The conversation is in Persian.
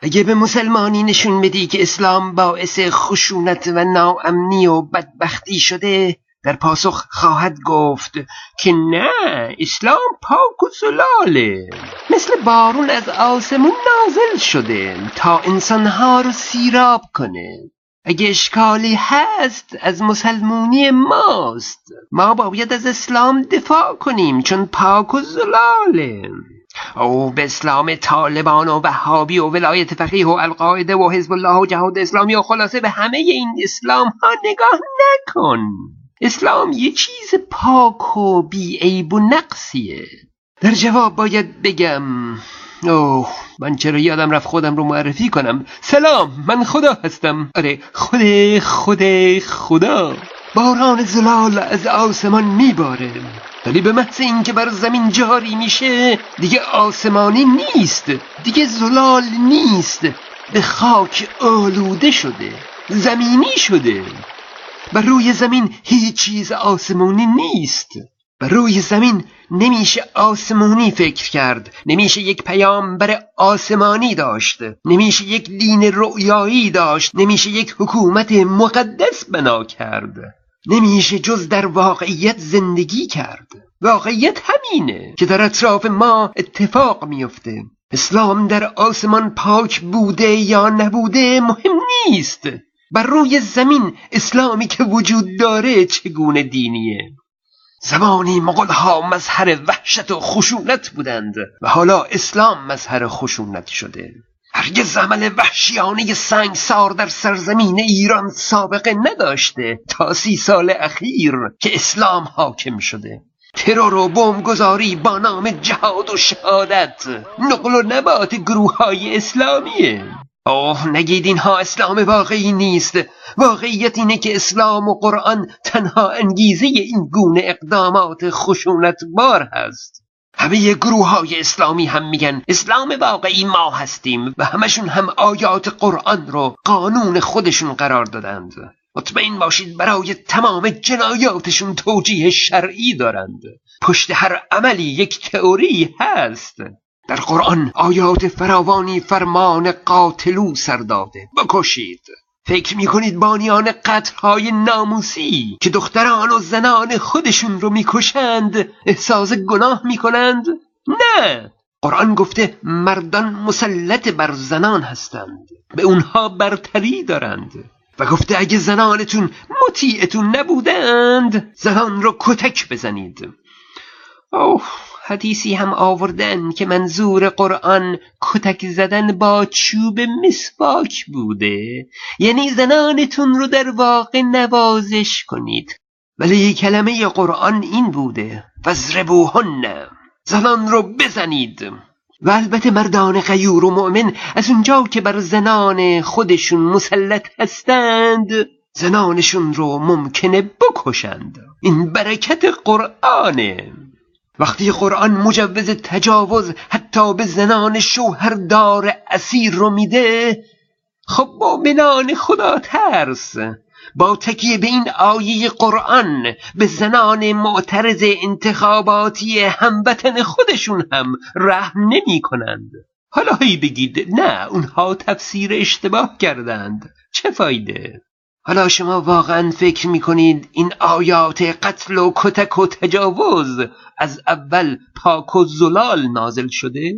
اگه به مسلمانی نشون بدی که اسلام باعث خشونت و ناامنی و بدبختی شده در پاسخ خواهد گفت که نه اسلام پاک و زلاله مثل بارون از آسمون نازل شده تا انسانها رو سیراب کنه. اگه اشکالی هست از مسلمونی ماست. ما باید از اسلام دفاع کنیم چون پاک و زلاله او به اسلام طالبان و وهابی و ولایت فقیه و القاعده و حزب الله و جهاد اسلامی و خلاصه به همه این اسلام ها نگاه نکن. اسلام یه چیز پاک و بیعیب و نقصیه. در جواب باید بگم اوه من چرا یادم رفت خودم رو معرفی کنم. سلام من خدا هستم. آره خود خود خدا. باران زلال از آسمان میباره. ولی به محض اینکه بر زمین جاری میشه دیگه آسمانی نیست دیگه زلال نیست به خاک آلوده شده زمینی شده. بر روی زمین هیچ چیز آسمانی نیست. بر روی زمین نمیشه آسمانی فکر کرد نمیشه یک پیامبر آسمانی داشت نمیشه یک دین رؤیایی داشت نمیشه یک حکومت مقدس بنا کرد. نمیشه جز در واقعیت زندگی کرد. واقعیت همینه که در اطراف ما اتفاق میفته. اسلام در آسمان پاک بوده یا نبوده مهم نیست. بر روی زمین اسلامی که وجود داره چگونه دینیه؟ زمانی مغلها مظهر وحشت و خشونت بودند و حالا اسلام مظهر خشونت شده. هرگز عمل وحشیانه سنگسار در سرزمین ایران سابقه نداشته تا سی سال اخیر که اسلام حاکم شده. ترور و بمبگذاری با نام جهاد و شهادت. نقل و نبات گروه های اسلامیه. اوه نگید اینها اسلام واقعی نیست. واقعیت اینه که اسلام و قرآن تنها انگیزه این گونه اقدامات خشونت بار هست. همه گروه های اسلامی هم میگن اسلام واقعی ما هستیم و همشون هم آیات قرآن رو قانون خودشون قرار دادند. مطمئن باشید برای تمام جنایاتشون توجیه شرعی دارند. پشت هر عملی یک تئوری هست. در قرآن آیات فراوانی فرمان قاتلو سر داده. بکشید. فکر می‌کنید بانیان قتلهای ناموسی که دختران و زنان خودشون رو می‌کشند احساس گناه می‌کنند؟ نه! قرآن گفته مردان مسلط بر زنان هستند به اونها برتری دارند. و گفته اگه زنانتون مطیعتون نبودند زنان رو کتک بزنید. اوه! حدیثی هم آوردن که منظور قرآن کتک زدن با چوب مسواک بوده. یعنی زنانتون رو در واقع نوازش کنید. ولی کلمه قرآن این بوده. فزربوهن زنان رو بزنید. و البته مردان غیور و مؤمن از اونجا که بر زنان خودشون مسلط هستند زنانشون رو ممکنه بکشند. این برکت قرآنه. وقتی قرآن مجوز تجاوز حتی به زنان شوهردار اسیر رو میده خب مؤمنان خدا ترس. با تکیه به این آیه قرآن به زنان معترض انتخاباتی هموطن خودشون هم رحم نمی کنند حالا هی بگید نه اونها تفسیر اشتباه کردند. چه فایده؟ حالا شما واقعا فکر می‌کنید این آیات قتل و کتک و تجاوز از اول پاک و زلال نازل شده؟